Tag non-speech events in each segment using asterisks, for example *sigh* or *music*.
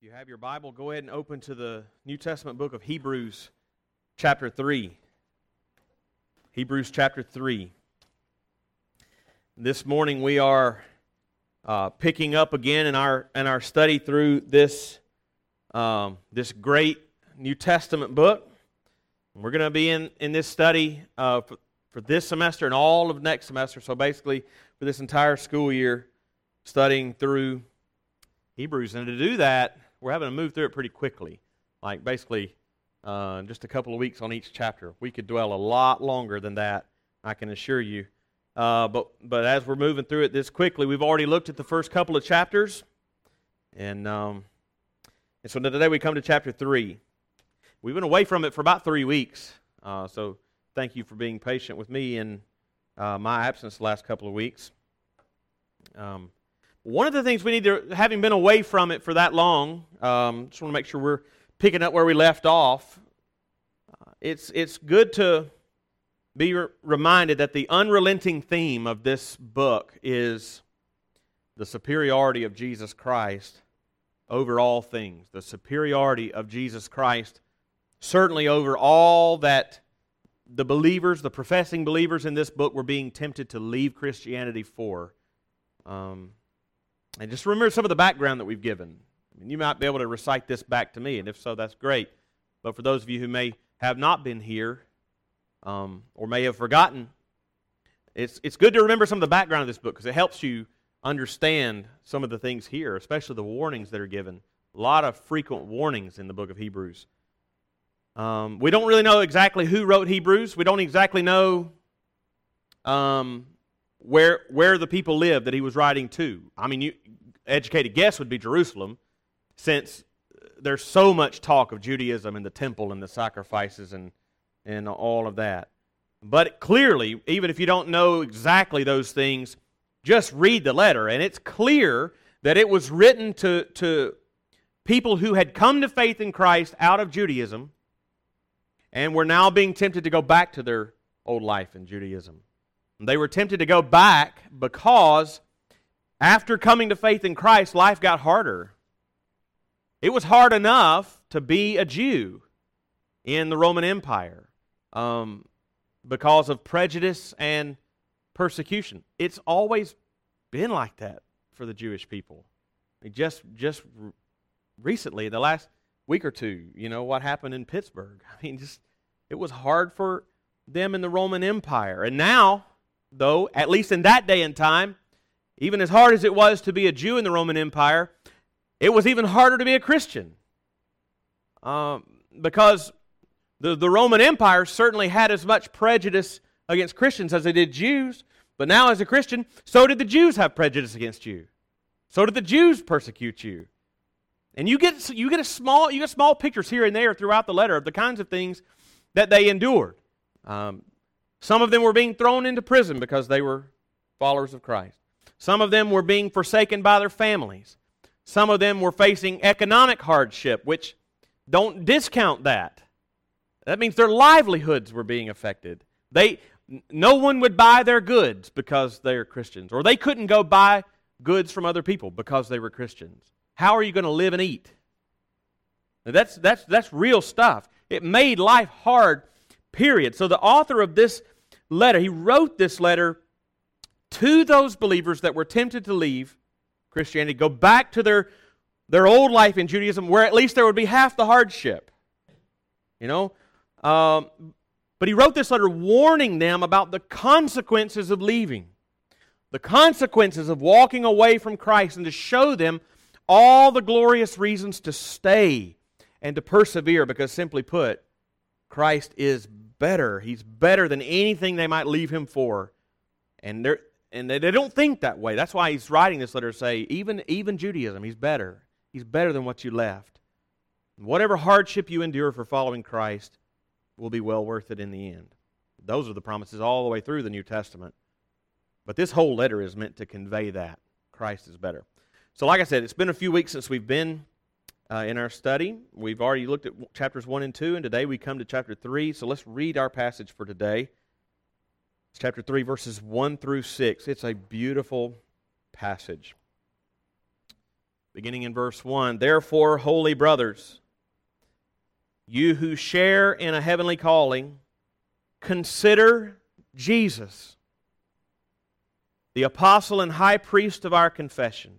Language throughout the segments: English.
You have your Bible, go ahead and open to the New Testament book of Hebrews, chapter 3. Hebrews chapter 3. This morning we are uh, picking up again in our, in our study through this, um, this great New Testament book. We're going to be in, in this study uh, for, for this semester and all of next semester. So basically, for this entire school year, studying through Hebrews. And to do that, we're having to move through it pretty quickly. Like basically, uh, just a couple of weeks on each chapter. We could dwell a lot longer than that, I can assure you. Uh, but, but as we're moving through it this quickly, we've already looked at the first couple of chapters. And, um, and so today we come to chapter 3. We've been away from it for about three weeks. Uh, so thank you for being patient with me in uh, my absence the last couple of weeks. Um, one of the things we need to, having been away from it for that long, um, just want to make sure we're picking up where we left off. Uh, it's, it's good to be re- reminded that the unrelenting theme of this book is the superiority of Jesus Christ over all things. The superiority of Jesus Christ, certainly over all that the believers, the professing believers in this book, were being tempted to leave Christianity for. Um, and just remember some of the background that we've given. I mean, you might be able to recite this back to me, and if so, that's great. But for those of you who may have not been here um, or may have forgotten, it's, it's good to remember some of the background of this book because it helps you understand some of the things here, especially the warnings that are given. A lot of frequent warnings in the book of Hebrews. Um, we don't really know exactly who wrote Hebrews. We don't exactly know um, where where the people lived that he was writing to. I mean, you, educated guess would be Jerusalem, since uh, there's so much talk of Judaism and the temple and the sacrifices and and all of that. But clearly, even if you don't know exactly those things, just read the letter, and it's clear that it was written to to people who had come to faith in Christ out of Judaism and were now being tempted to go back to their old life in Judaism. They were tempted to go back because after coming to faith in Christ, life got harder. It was hard enough to be a Jew in the Roman Empire um, because of prejudice and persecution. It's always been like that for the Jewish people. Just just recently, the last week or two, you know what happened in Pittsburgh. *laughs* I mean, just it was hard for them in the Roman Empire, and now though, at least in that day and time, even as hard as it was to be a Jew in the Roman Empire, it was even harder to be a Christian. Um, because the, the Roman Empire certainly had as much prejudice against Christians as they did Jews. But now, as a Christian, so did the Jews have prejudice against you. So did the Jews persecute you. And you get, you get a small you get small pictures here and there throughout the letter of the kinds of things that they endured. Um, some of them were being thrown into prison because they were followers of Christ. Some of them were being forsaken by their families. Some of them were facing economic hardship, which don't discount that. That means their livelihoods were being affected. They, no one would buy their goods because they're Christians, or they couldn't go buy goods from other people because they were Christians. How are you going to live and eat? That's, that's, that's real stuff. It made life hard Period. So the author of this letter, he wrote this letter to those believers that were tempted to leave Christianity, go back to their, their old life in Judaism, where at least there would be half the hardship. You know? Um, but he wrote this letter warning them about the consequences of leaving, the consequences of walking away from Christ, and to show them all the glorious reasons to stay and to persevere, because simply put, Christ is better. He's better than anything they might leave him for. And they're and they, they don't think that way. That's why he's writing this letter to say, even, even Judaism, he's better. He's better than what you left. Whatever hardship you endure for following Christ will be well worth it in the end. Those are the promises all the way through the New Testament. But this whole letter is meant to convey that. Christ is better. So, like I said, it's been a few weeks since we've been uh, in our study. We've already looked at chapters 1 and 2, and today we come to chapter 3. So let's read our passage for today. It's chapter 3, verses 1 through 6. It's a beautiful passage. beginning in verse 1. Therefore, holy brothers, you who share in a heavenly calling, consider Jesus, the apostle and high priest of our confession,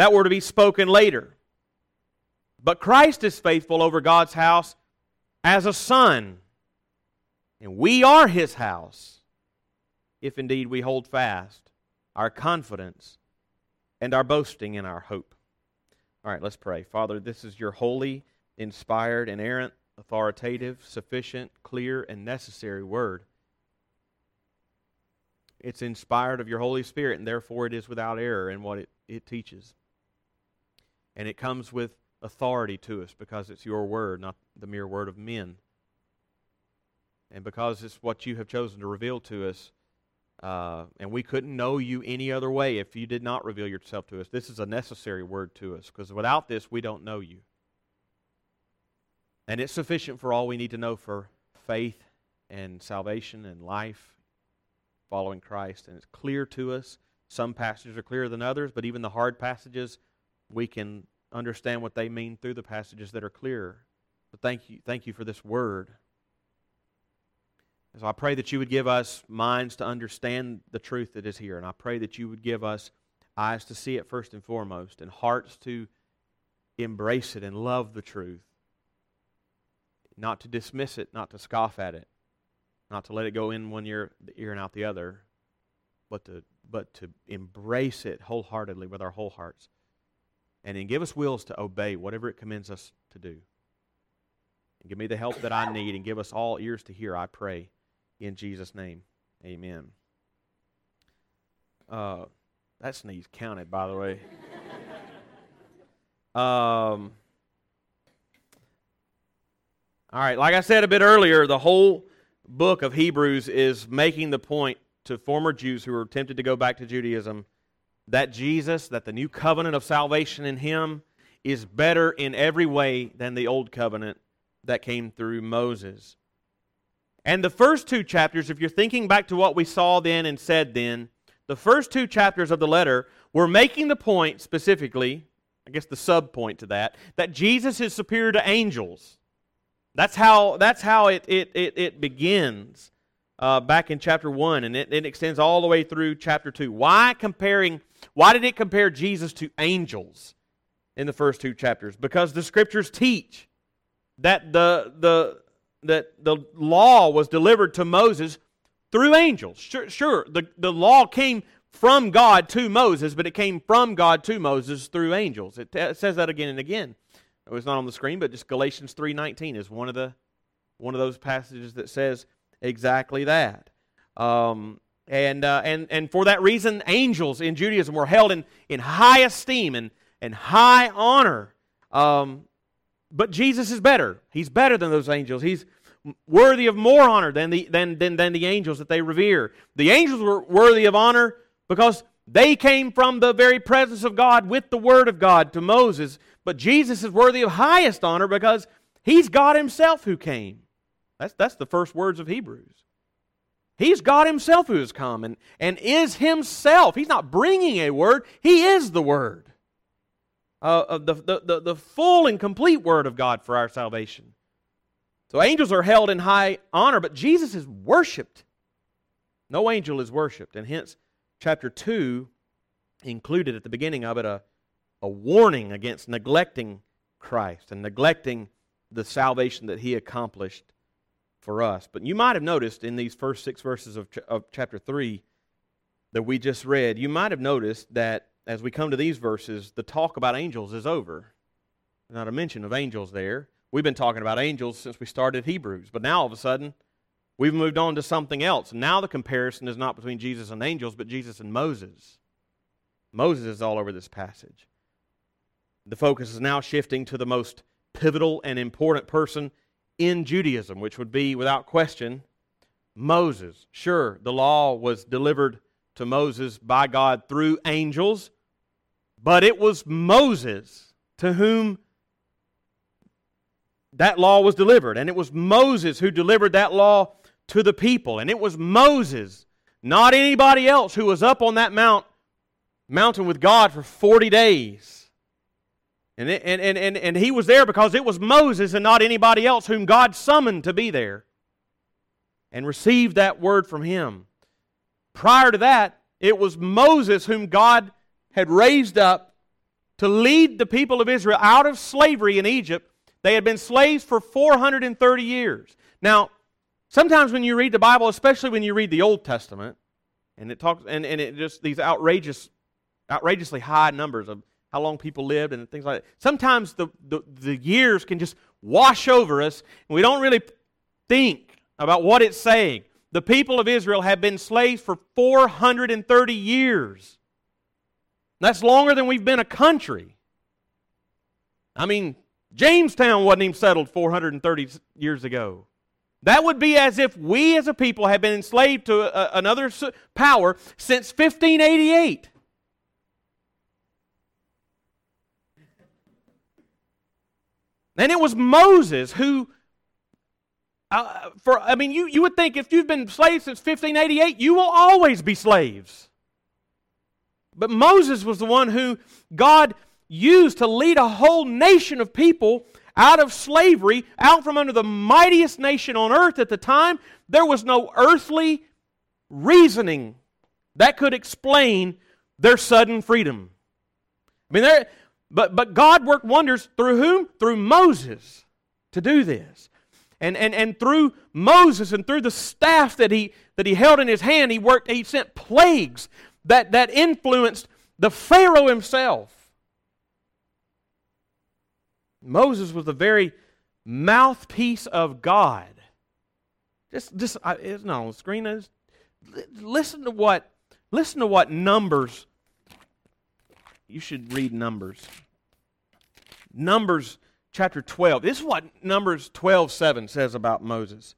that were to be spoken later. But Christ is faithful over God's house as a son. And we are his house, if indeed we hold fast our confidence and our boasting in our hope. All right, let's pray. Father, this is your holy, inspired, inerrant, authoritative, sufficient, clear, and necessary word. It's inspired of your Holy Spirit, and therefore it is without error in what it, it teaches. And it comes with authority to us because it's your word, not the mere word of men. And because it's what you have chosen to reveal to us, uh, and we couldn't know you any other way if you did not reveal yourself to us. This is a necessary word to us because without this, we don't know you. And it's sufficient for all we need to know for faith and salvation and life following Christ. And it's clear to us. Some passages are clearer than others, but even the hard passages, we can understand what they mean through the passages that are clearer. But thank you, thank you for this word. So I pray that you would give us minds to understand the truth that is here. And I pray that you would give us eyes to see it first and foremost, and hearts to embrace it and love the truth. Not to dismiss it, not to scoff at it, not to let it go in one ear, ear and out the other, but to, but to embrace it wholeheartedly with our whole hearts. And then give us wills to obey whatever it commends us to do. And give me the help that I need and give us all ears to hear, I pray in Jesus' name. Amen. Uh, that sneeze counted, by the way. *laughs* um, all right, like I said a bit earlier, the whole book of Hebrews is making the point to former Jews who were tempted to go back to Judaism that Jesus, that the new covenant of salvation in Him, is better in every way than the old covenant that came through Moses. And the first two chapters, if you're thinking back to what we saw then and said then, the first two chapters of the letter were making the point specifically, I guess the sub point to that, that Jesus is superior to angels. That's how, that's how it, it, it, it begins uh, back in chapter 1, and it, it extends all the way through chapter 2. Why comparing, why did it compare Jesus to angels in the first two chapters? Because the scriptures teach that the, the, that the law was delivered to Moses through angels. Sure, sure the, the law came from God to Moses, but it came from God to Moses through angels. It, it says that again and again. It was not on the screen, but just Galatians 3.19 is one of, the, one of those passages that says exactly that. Um, and, uh, and, and for that reason, angels in Judaism were held in, in high esteem and, and high honor. Um, but Jesus is better. He's better than those angels. He's worthy of more honor than the, than, than, than the angels that they revere. The angels were worthy of honor because they came from the very presence of God with the Word of God to Moses. But Jesus is worthy of highest honor because He's God Himself who came. That's, that's the first words of Hebrews. He's God Himself who has come and, and is Himself. He's not bringing a word, He is the Word uh, of the, the, the, the full and complete Word of God for our salvation. So angels are held in high honor, but Jesus is worshiped. No angel is worshiped, and hence chapter 2 included at the beginning of it a, a warning against neglecting Christ and neglecting the salvation that he accomplished for us. But you might have noticed in these first six verses of, ch- of chapter 3 that we just read, you might have noticed that as we come to these verses, the talk about angels is over. Not a mention of angels there. We've been talking about angels since we started Hebrews, but now all of a sudden, we've moved on to something else. Now the comparison is not between Jesus and angels, but Jesus and Moses. Moses is all over this passage. the focus is now shifting to the most pivotal and important person in Judaism, which would be, without question, Moses. Sure, the law was delivered to Moses by God through angels, but it was Moses to whom that law was delivered. And it was Moses who delivered that law to the people. And it was Moses, not anybody else, who was up on that mount, mountain with God for 40 days. And, it, and, and, and, and he was there because it was Moses and not anybody else whom God summoned to be there and received that word from him. Prior to that, it was Moses whom God had raised up to lead the people of Israel out of slavery in Egypt they had been slaves for 430 years. Now, sometimes when you read the Bible, especially when you read the Old Testament, and it talks and, and it just these outrageous outrageously high numbers of how long people lived and things like that. Sometimes the, the, the years can just wash over us, and we don't really think about what it's saying. The people of Israel have been slaves for 430 years. That's longer than we've been a country. I mean, Jamestown wasn't even settled 430 years ago. That would be as if we as a people had been enslaved to a, another power since 1588. And it was Moses who, uh, for I mean, you, you would think if you've been slaves since 1588, you will always be slaves. But Moses was the one who God used to lead a whole nation of people out of slavery, out from under the mightiest nation on earth at the time. There was no earthly reasoning that could explain their sudden freedom. I mean, there, but, but God worked wonders through whom? Through Moses to do this. And, and, and through Moses and through the staff that he, that he held in his hand, he worked, he sent plagues that, that influenced the Pharaoh himself. Moses was the very mouthpiece of God. Just, just it's not on the screen. Listen to what, listen to what Numbers. You should read Numbers. Numbers chapter 12. This is what Numbers 12 7 says about Moses.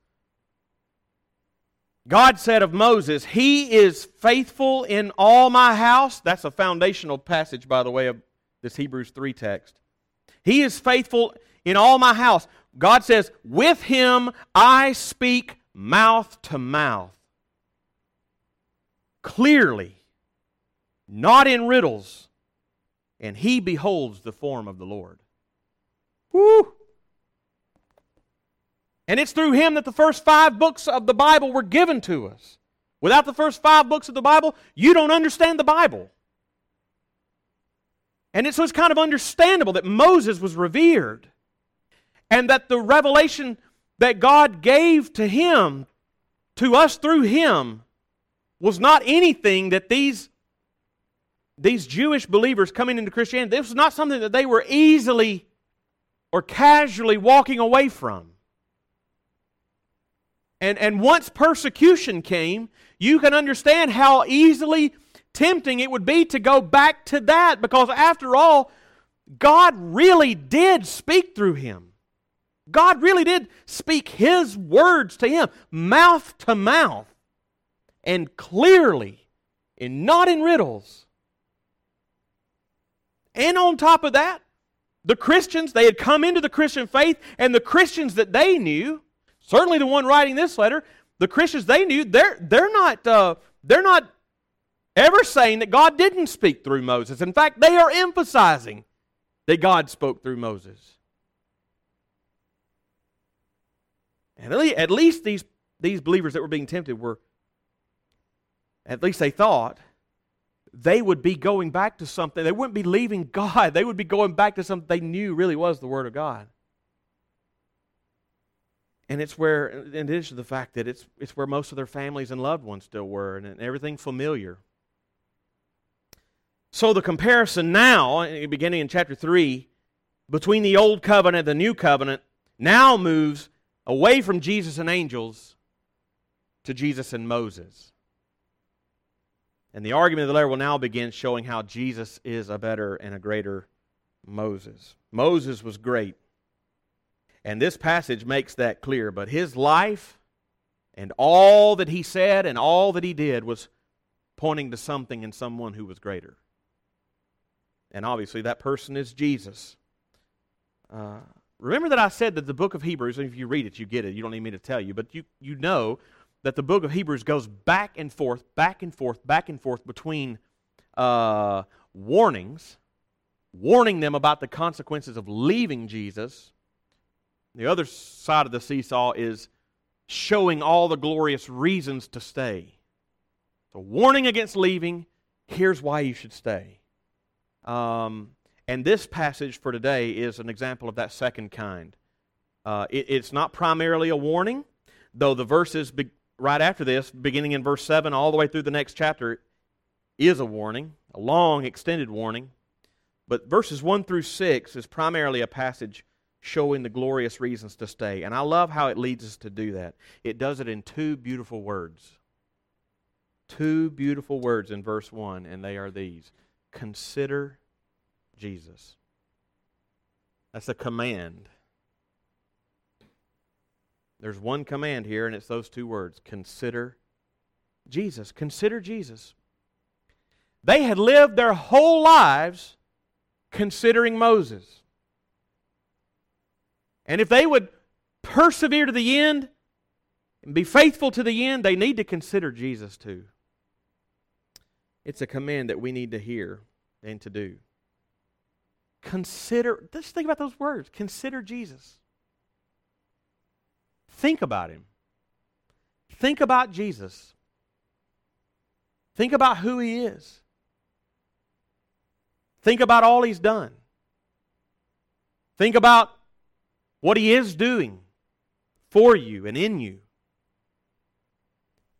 God said of Moses, He is faithful in all my house. That's a foundational passage, by the way, of this Hebrews 3 text. He is faithful in all my house. God says, With him I speak mouth to mouth. Clearly, not in riddles, and he beholds the form of the Lord. Woo! And it's through him that the first five books of the Bible were given to us. Without the first five books of the Bible, you don't understand the Bible. And it's, so it's kind of understandable that Moses was revered and that the revelation that God gave to him, to us through him, was not anything that these, these Jewish believers coming into Christianity, this was not something that they were easily or casually walking away from. And, and once persecution came, you can understand how easily tempting it would be to go back to that because, after all, God really did speak through him. God really did speak his words to him, mouth to mouth, and clearly, and not in riddles. And on top of that, the Christians, they had come into the Christian faith, and the Christians that they knew, certainly the one writing this letter, the Christians they knew, they're, they're, not, uh, they're not ever saying that God didn't speak through Moses. In fact, they are emphasizing that God spoke through Moses. And at least these, these believers that were being tempted were, at least they thought, they would be going back to something. They wouldn't be leaving God. They would be going back to something they knew really was the Word of God. And it's where, in addition to the fact that it's, it's where most of their families and loved ones still were, and everything familiar. So the comparison now, beginning in chapter 3, between the old covenant and the new covenant now moves away from Jesus and angels to Jesus and Moses. And the argument of the letter will now begin showing how Jesus is a better and a greater Moses. Moses was great. And this passage makes that clear. But his life and all that he said and all that he did was pointing to something and someone who was greater. And obviously, that person is Jesus. Uh, remember that I said that the book of Hebrews, if you read it, you get it. You don't need me to tell you. But you, you know that the book of Hebrews goes back and forth, back and forth, back and forth between uh, warnings, warning them about the consequences of leaving Jesus. The other side of the seesaw is showing all the glorious reasons to stay. So, warning against leaving, here's why you should stay. Um, and this passage for today is an example of that second kind. Uh, it, it's not primarily a warning, though the verses be, right after this, beginning in verse 7 all the way through the next chapter, is a warning, a long, extended warning. But verses 1 through 6 is primarily a passage showing the glorious reasons to stay. And I love how it leads us to do that. It does it in two beautiful words. Two beautiful words in verse 1, and they are these Consider Jesus. That's a command. There's one command here, and it's those two words Consider Jesus. Consider Jesus. They had lived their whole lives considering Moses. And if they would persevere to the end and be faithful to the end, they need to consider Jesus too. It's a command that we need to hear and to do. Consider, just think about those words. Consider Jesus. Think about him. Think about Jesus. Think about who he is. Think about all he's done. Think about what he is doing for you and in you.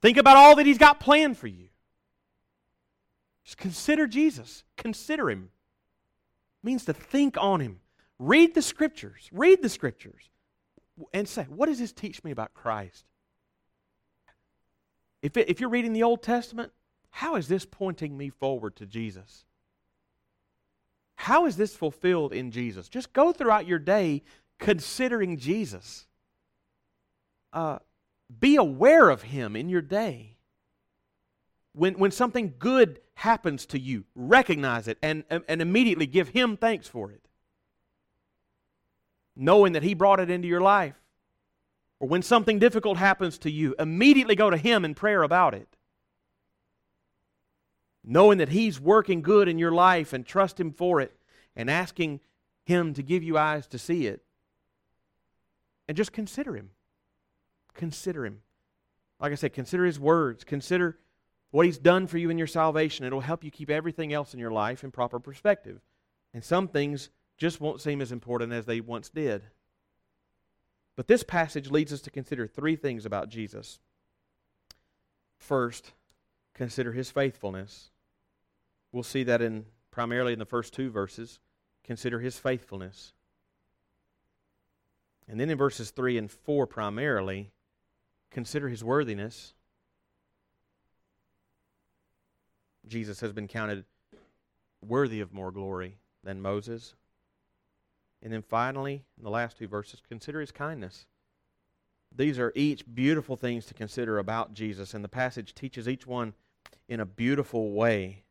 Think about all that he's got planned for you. Just consider Jesus. Consider him. It means to think on him. Read the scriptures. Read the scriptures. And say, what does this teach me about Christ? If, it, if you're reading the Old Testament, how is this pointing me forward to Jesus? How is this fulfilled in Jesus? Just go throughout your day considering Jesus. Uh, be aware of Him in your day. When, when something good happens to you, recognize it and, and immediately give Him thanks for it. Knowing that He brought it into your life. Or when something difficult happens to you, immediately go to Him in prayer about it. Knowing that He's working good in your life and trust Him for it and asking Him to give you eyes to see it. And just consider Him. Consider Him. Like I said, consider His words. Consider what He's done for you in your salvation. It'll help you keep everything else in your life in proper perspective. And some things just won't seem as important as they once did. But this passage leads us to consider three things about Jesus. First, consider his faithfulness. We'll see that in primarily in the first two verses. Consider his faithfulness. And then in verses 3 and 4, primarily, consider his worthiness. Jesus has been counted worthy of more glory than Moses. And then finally, in the last two verses, consider his kindness. These are each beautiful things to consider about Jesus, and the passage teaches each one in a beautiful way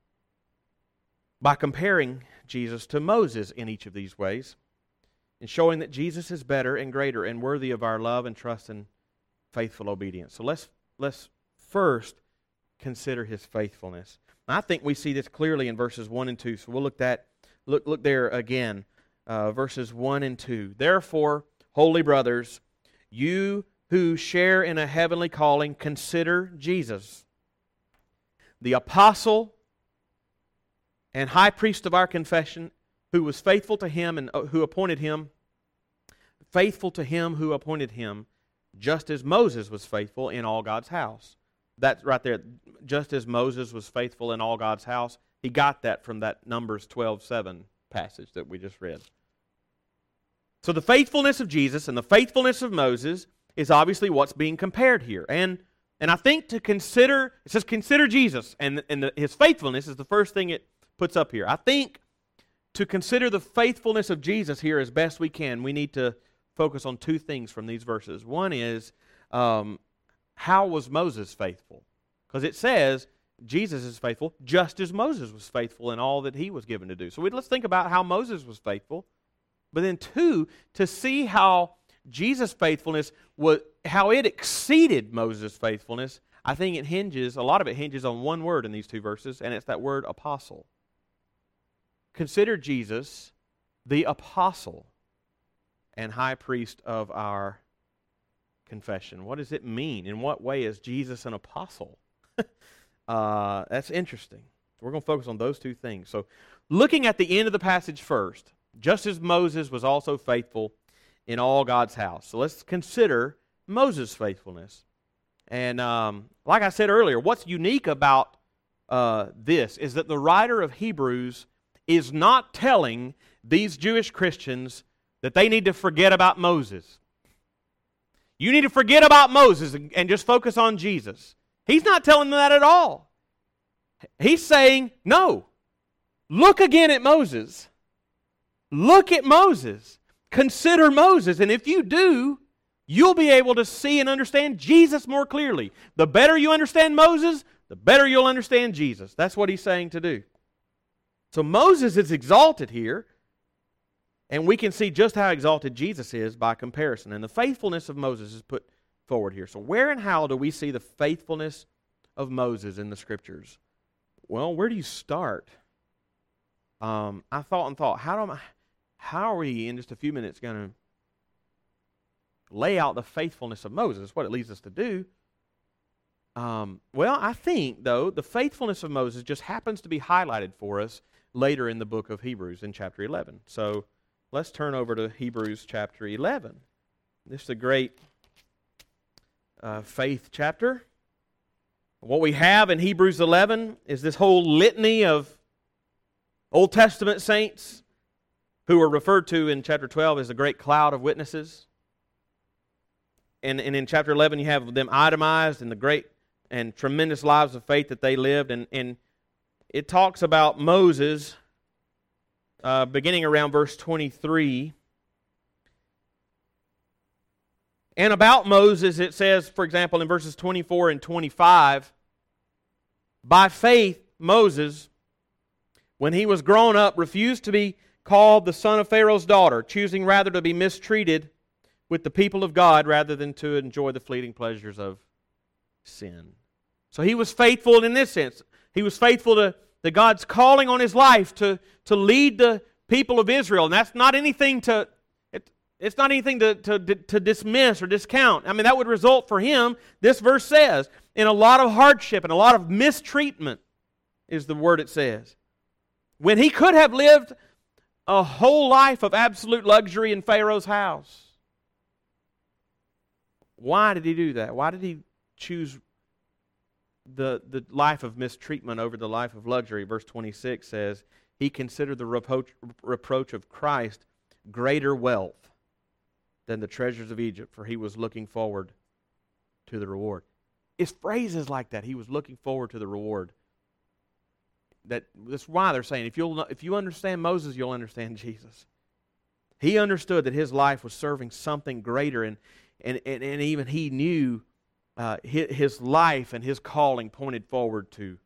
by comparing Jesus to Moses in each of these ways and showing that Jesus is better and greater and worthy of our love and trust and faithful obedience. So let's, let's first consider his faithfulness. I think we see this clearly in verses 1 and 2. So we'll look that look look there again. Uh, verses 1 and 2. Therefore, holy brothers, you who share in a heavenly calling, consider Jesus, the apostle and high priest of our confession, who was faithful to him and uh, who appointed him, faithful to him who appointed him, just as Moses was faithful in all God's house. That's right there. Just as Moses was faithful in all God's house. He got that from that Numbers 12 7 passage that we just read. So the faithfulness of Jesus and the faithfulness of Moses is obviously what's being compared here. And and I think to consider, it says consider Jesus, and, and the, his faithfulness is the first thing it puts up here. I think to consider the faithfulness of Jesus here as best we can, we need to focus on two things from these verses. One is um, how was Moses faithful? Because it says Jesus is faithful just as Moses was faithful in all that he was given to do. So we, let's think about how Moses was faithful. But then, two, to see how Jesus' faithfulness was, how it exceeded Moses' faithfulness, I think it hinges, a lot of it hinges on one word in these two verses, and it's that word apostle. Consider Jesus the apostle and high priest of our confession. What does it mean? In what way is Jesus an apostle? *laughs* uh, that's interesting. We're going to focus on those two things. So, looking at the end of the passage first, just as Moses was also faithful in all God's house. So, let's consider Moses' faithfulness. And um, like I said earlier, what's unique about uh, this is that the writer of Hebrews is not telling these Jewish Christians that they need to forget about Moses. You need to forget about Moses and, and just focus on Jesus. He's not telling them that at all. He's saying, no, look again at Moses. Look at Moses. Consider Moses. And if you do, you'll be able to see and understand Jesus more clearly. The better you understand Moses, the better you'll understand Jesus. That's what he's saying to do. So Moses is exalted here, and we can see just how exalted Jesus is by comparison. And the faithfulness of Moses is put forward here. So, where and how do we see the faithfulness of Moses in the scriptures? Well, where do you start? Um, I thought and thought, how do I, how are we in just a few minutes going to lay out the faithfulness of Moses? What it leads us to do. Um, well, I think though the faithfulness of Moses just happens to be highlighted for us later in the book of Hebrews in chapter 11. So let's turn over to Hebrews chapter 11. This is a great uh, faith chapter. What we have in Hebrews 11 is this whole litany of Old Testament saints who are referred to in chapter 12 as a great cloud of witnesses. And, and in chapter 11, you have them itemized and the great and tremendous lives of faith that they lived. And, and it talks about Moses uh, beginning around verse 23. And about Moses, it says, for example, in verses 24 and 25, by faith, Moses, when he was grown up, refused to be called the son of Pharaoh's daughter, choosing rather to be mistreated with the people of God rather than to enjoy the fleeting pleasures of sin. So he was faithful in this sense. He was faithful to, to God's calling on his life to, to lead the people of Israel. And that's not anything to it, it's not anything to, to, to dismiss or discount. I mean, that would result for him, this verse says, in a lot of hardship and a lot of mistreatment, is the word it says. When he could have lived a whole life of absolute luxury in Pharaoh's house. Why did he do that? Why did he choose the, the life of mistreatment over the life of luxury. Verse 26 says, He considered the reproach, reproach of Christ greater wealth than the treasures of Egypt, for he was looking forward to the reward. It's phrases like that. He was looking forward to the reward. That, that's why they're saying if, you'll, if you understand Moses, you'll understand Jesus. He understood that his life was serving something greater, and, and, and, and even he knew uh, his life and his calling pointed forward to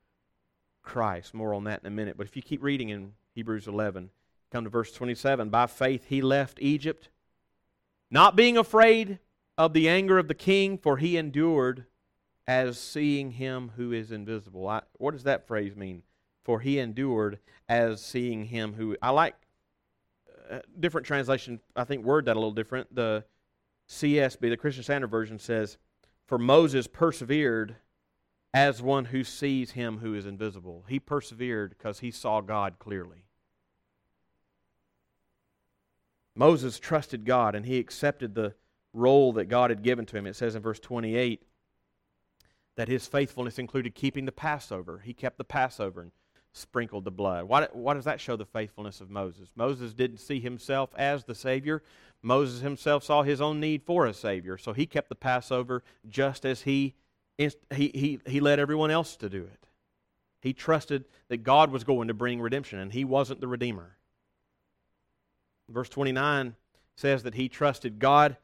Christ. More on that in a minute. But if you keep reading in Hebrews 11, come to verse 27. By faith he left Egypt, not being afraid of the anger of the king, for he endured as seeing him who is invisible. I, what does that phrase mean? For he endured as seeing him who. I like uh, different translation. I think word that a little different. The CSB, the Christian Standard Version, says for Moses persevered as one who sees him who is invisible. He persevered because he saw God clearly. Moses trusted God and he accepted the role that God had given to him. It says in verse 28 that his faithfulness included keeping the Passover. He kept the Passover and sprinkled the blood. Why, why does that show the faithfulness of Moses? Moses didn't see himself as the Savior, Moses himself saw his own need for a Savior, so he kept the Passover just as he, he, he, he led everyone else to do it. He trusted that God was going to bring redemption, and he wasn't the Redeemer. Verse 29 says that he trusted God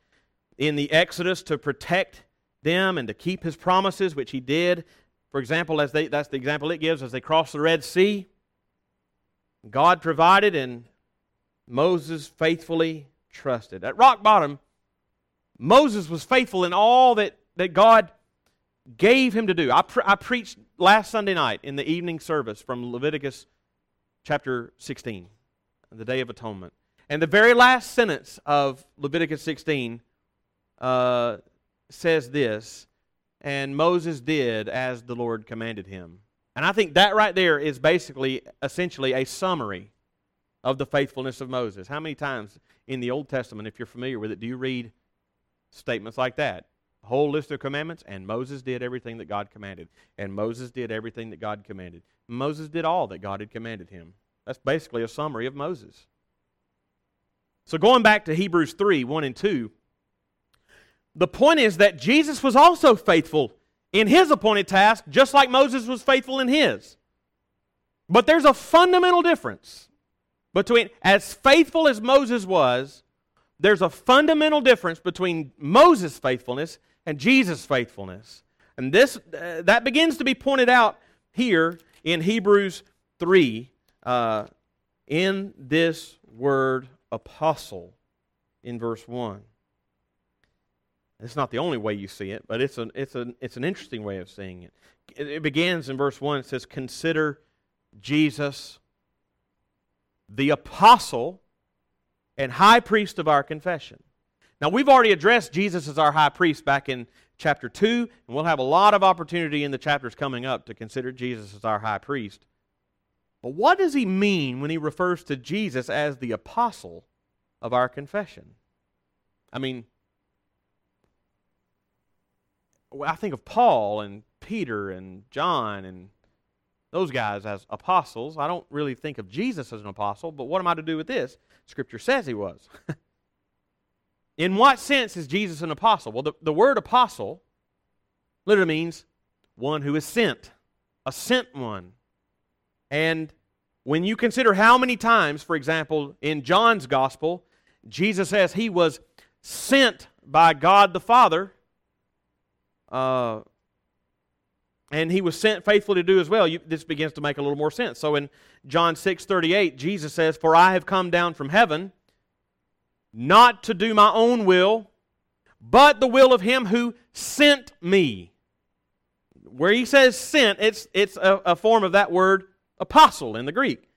in the Exodus to protect them and to keep his promises, which he did. For example, as they, that's the example it gives as they crossed the Red Sea. God provided and Moses faithfully trusted. At rock bottom, Moses was faithful in all that, that God gave him to do. I, pre- I preached last Sunday night in the evening service from Leviticus chapter 16, the Day of Atonement. And the very last sentence of Leviticus 16 uh, says this And Moses did as the Lord commanded him. And I think that right there is basically, essentially, a summary of the faithfulness of Moses. How many times in the Old Testament, if you're familiar with it, do you read statements like that? A whole list of commandments, and Moses did everything that God commanded. And Moses did everything that God commanded. Moses did all that God had commanded him. That's basically a summary of Moses. So going back to Hebrews 3 1 and 2, the point is that Jesus was also faithful in his appointed task, just like Moses was faithful in his. But there's a fundamental difference between, as faithful as Moses was, there's a fundamental difference between Moses' faithfulness and Jesus' faithfulness. And this, uh, that begins to be pointed out here in Hebrews 3 uh, in this word apostle in verse 1. It's not the only way you see it, but it's an, it's an, it's an interesting way of seeing it. It begins in verse 1. It says, Consider Jesus the apostle and high priest of our confession. Now, we've already addressed Jesus as our high priest back in chapter 2, and we'll have a lot of opportunity in the chapters coming up to consider Jesus as our high priest. But what does he mean when he refers to Jesus as the apostle of our confession? I mean, I think of Paul and Peter and John and those guys as apostles. I don't really think of Jesus as an apostle, but what am I to do with this? Scripture says he was. *laughs* In what sense is Jesus an apostle? Well, the, the word apostle literally means one who is sent, a sent one. And when you consider how many times, for example, in John's gospel, Jesus says he was sent by God the Father uh, and he was sent faithfully to do as well. You, this begins to make a little more sense. So in John 6 38, Jesus says, For I have come down from heaven not to do my own will, but the will of him who sent me. Where he says sent, it's, it's a, a form of that word apostle in the Greek.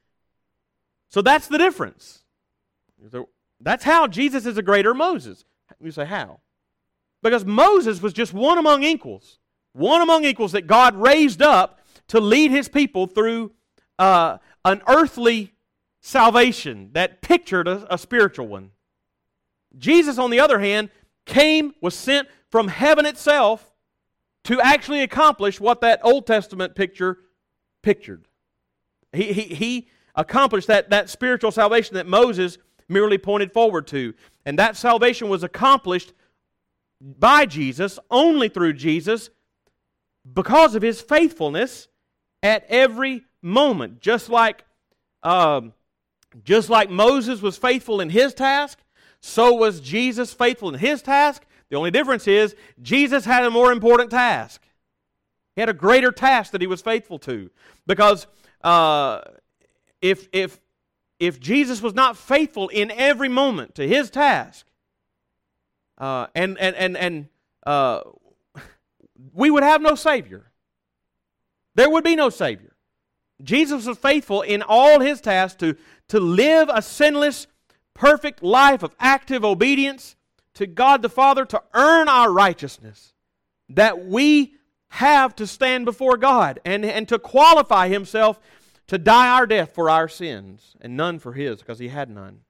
So that's the difference. That's how Jesus is a greater Moses. You say, how? Because Moses was just one among equals, one among equals that God raised up to lead his people through uh, an earthly salvation that pictured a, a spiritual one. Jesus, on the other hand, came, was sent from heaven itself to actually accomplish what that Old Testament picture pictured. He, he, he accomplished that, that spiritual salvation that Moses merely pointed forward to. And that salvation was accomplished by Jesus, only through Jesus, because of his faithfulness at every moment. Just like, um, just like Moses was faithful in his task, so was Jesus faithful in his task. The only difference is Jesus had a more important task. He had a greater task that he was faithful to. Because uh, if, if, if Jesus was not faithful in every moment to his task, uh, and and and and uh, we would have no Savior. There would be no Savior. Jesus was faithful in all his tasks to, to live a sinless, perfect life of active obedience to God the Father to earn our righteousness that we have to stand before God and, and to qualify himself to die our death for our sins and none for his because he had none.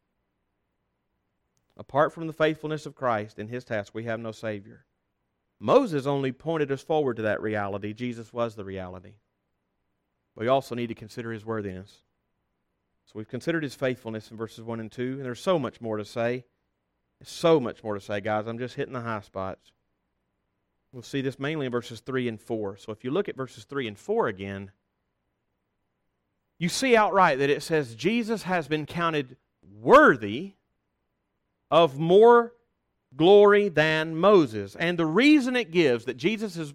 Apart from the faithfulness of Christ in his task, we have no Savior. Moses only pointed us forward to that reality. Jesus was the reality. But We also need to consider his worthiness. So we've considered his faithfulness in verses 1 and 2, and there's so much more to say. There's so much more to say, guys. I'm just hitting the high spots. We'll see this mainly in verses 3 and 4. So if you look at verses 3 and 4 again, you see outright that it says Jesus has been counted worthy of more glory than Moses. And the reason it gives that Jesus is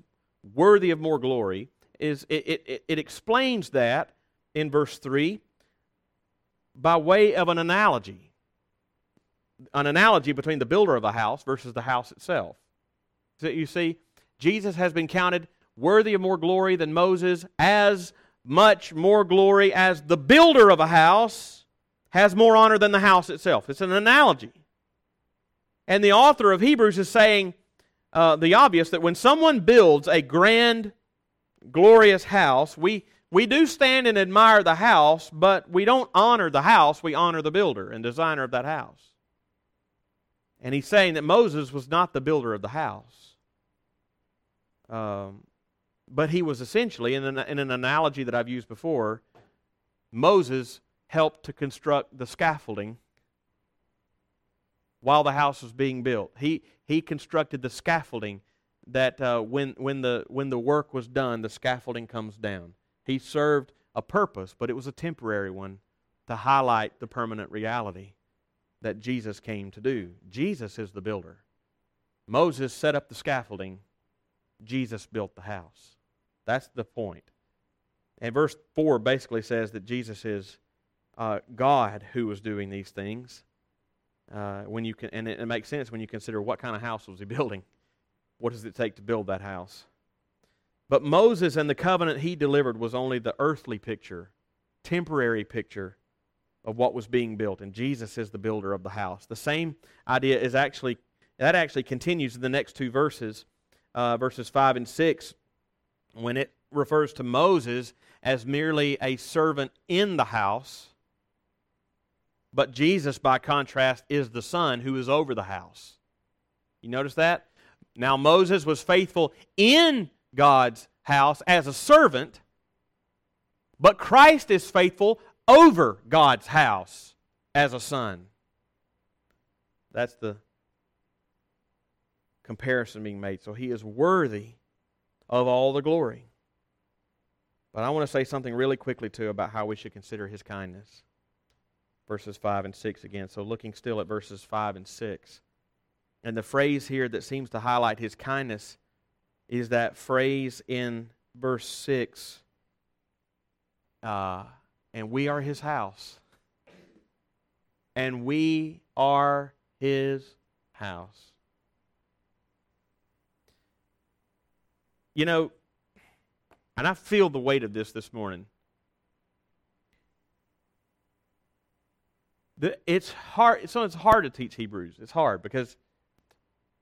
worthy of more glory is it, it, it explains that in verse 3 by way of an analogy. An analogy between the builder of the house versus the house itself. So you see, Jesus has been counted worthy of more glory than Moses, as much more glory as the builder of a house has more honor than the house itself. It's an analogy. And the author of Hebrews is saying uh, the obvious that when someone builds a grand, glorious house, we, we do stand and admire the house, but we don't honor the house, we honor the builder and designer of that house. And he's saying that Moses was not the builder of the house. Um, but he was essentially, in an, in an analogy that I've used before, Moses helped to construct the scaffolding while the house was being built. He, he constructed the scaffolding that uh, when, when, the, when the work was done, the scaffolding comes down. He served a purpose, but it was a temporary one to highlight the permanent reality that Jesus came to do. Jesus is the builder. Moses set up the scaffolding, Jesus built the house. That's the point. And verse 4 basically says that Jesus is uh, God who was doing these things. Uh, when you can, and it, it makes sense when you consider what kind of house was he building. What does it take to build that house? But Moses and the covenant he delivered was only the earthly picture, temporary picture of what was being built. And Jesus is the builder of the house. The same idea is actually, that actually continues in the next two verses, uh, verses 5 and 6, when it refers to Moses as merely a servant in the house but Jesus, by contrast, is the Son who is over the house. You notice that? Now, Moses was faithful in God's house as a servant, but Christ is faithful over God's house as a son. That's the comparison being made. So he is worthy of all the glory. But I want to say something really quickly, too, about how we should consider his kindness verses 5 and 6 again. So looking still at verses 5 and 6. And the phrase here that seems to highlight his kindness is that phrase in verse 6 uh, and we are his house. And we are his house. You know, and I feel the weight of this this morning. It's hard. So it's hard to teach Hebrews. It's hard because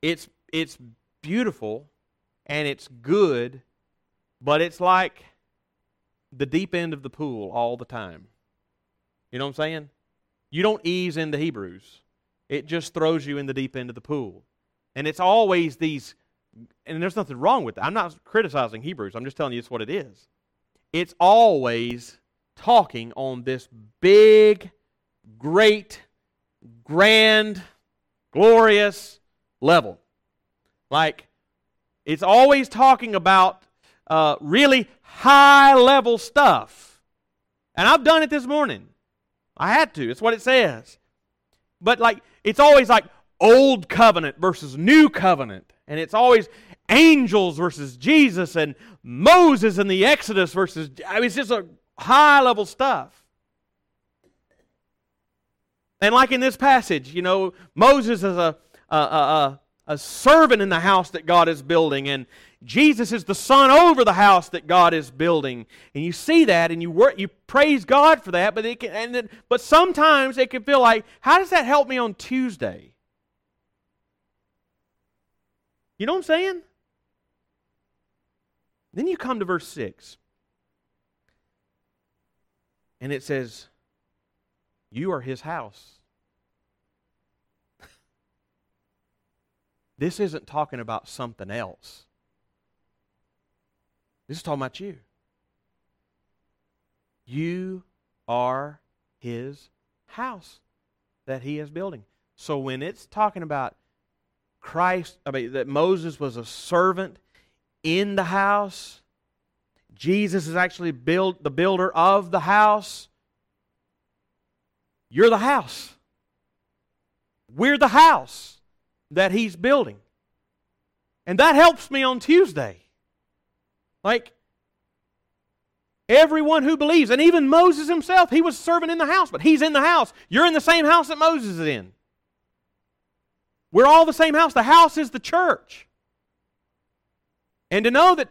it's it's beautiful and it's good, but it's like the deep end of the pool all the time. You know what I'm saying? You don't ease into Hebrews. It just throws you in the deep end of the pool. And it's always these and there's nothing wrong with that. I'm not criticizing Hebrews. I'm just telling you it's what it is. It's always talking on this big great, grand, glorious level. Like, it's always talking about uh, really high level stuff. And I've done it this morning. I had to. It's what it says. But, like, it's always like old covenant versus new covenant. And it's always angels versus Jesus and Moses and the Exodus versus. I mean, it's just a high level stuff. And like in this passage, you know, Moses is a, a, a, a servant in the house that God is building, and Jesus is the son over the house that God is building. And you see that, and you work, you praise God for that. But it can, and then, but sometimes it can feel like, how does that help me on Tuesday? You know what I'm saying? Then you come to verse six, and it says, you are his house. *laughs* this isn't talking about something else. This is talking about you. You are his house that he is building. So when it's talking about Christ, I mean, that Moses was a servant in the house, Jesus is actually build, the builder of the house. You're the house. We're the house that He's building. And that helps me on Tuesday. Like, everyone who believes, and even Moses himself, he was serving in the house, but he's in the house. You're in the same house that Moses is in. We're all the same house. The house is the church. And to know that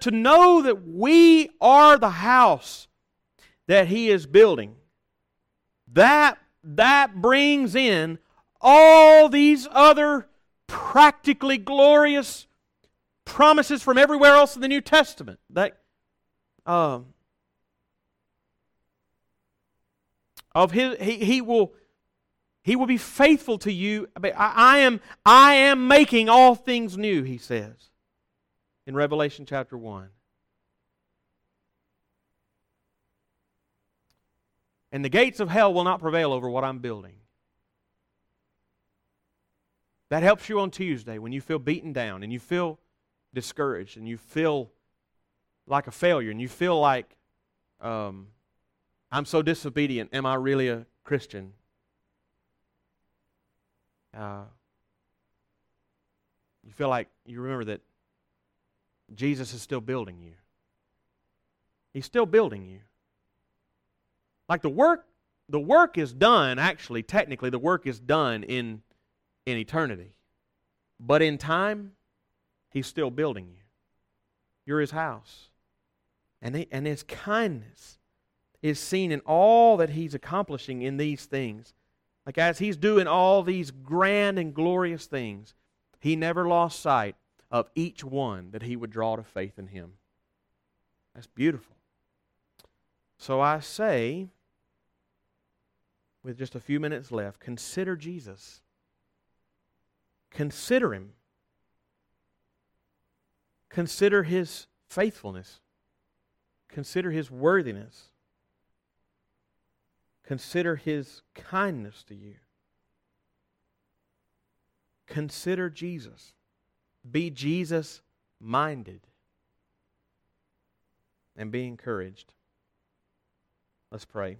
to know that we are the house that he is building that that brings in all these other practically glorious promises from everywhere else in the New Testament. That um, of his, he, he will he will be faithful to you. I, I am I am making all things new. He says in Revelation chapter one. And the gates of hell will not prevail over what I'm building. That helps you on Tuesday when you feel beaten down and you feel discouraged and you feel like a failure and you feel like um, I'm so disobedient. Am I really a Christian? Uh, you feel like you remember that Jesus is still building you. He's still building you. Like the work, the work is done, actually, technically, the work is done in, in eternity. But in time, He's still building you. You're His house. And, he, and His kindness is seen in all that He's accomplishing in these things. Like as He's doing all these grand and glorious things, He never lost sight of each one that He would draw to faith in Him. That's beautiful. So I say, with just a few minutes left, consider Jesus. Consider him. Consider his faithfulness. Consider his worthiness. Consider his kindness to you. Consider Jesus. Be Jesus minded. And be encouraged. Let's pray.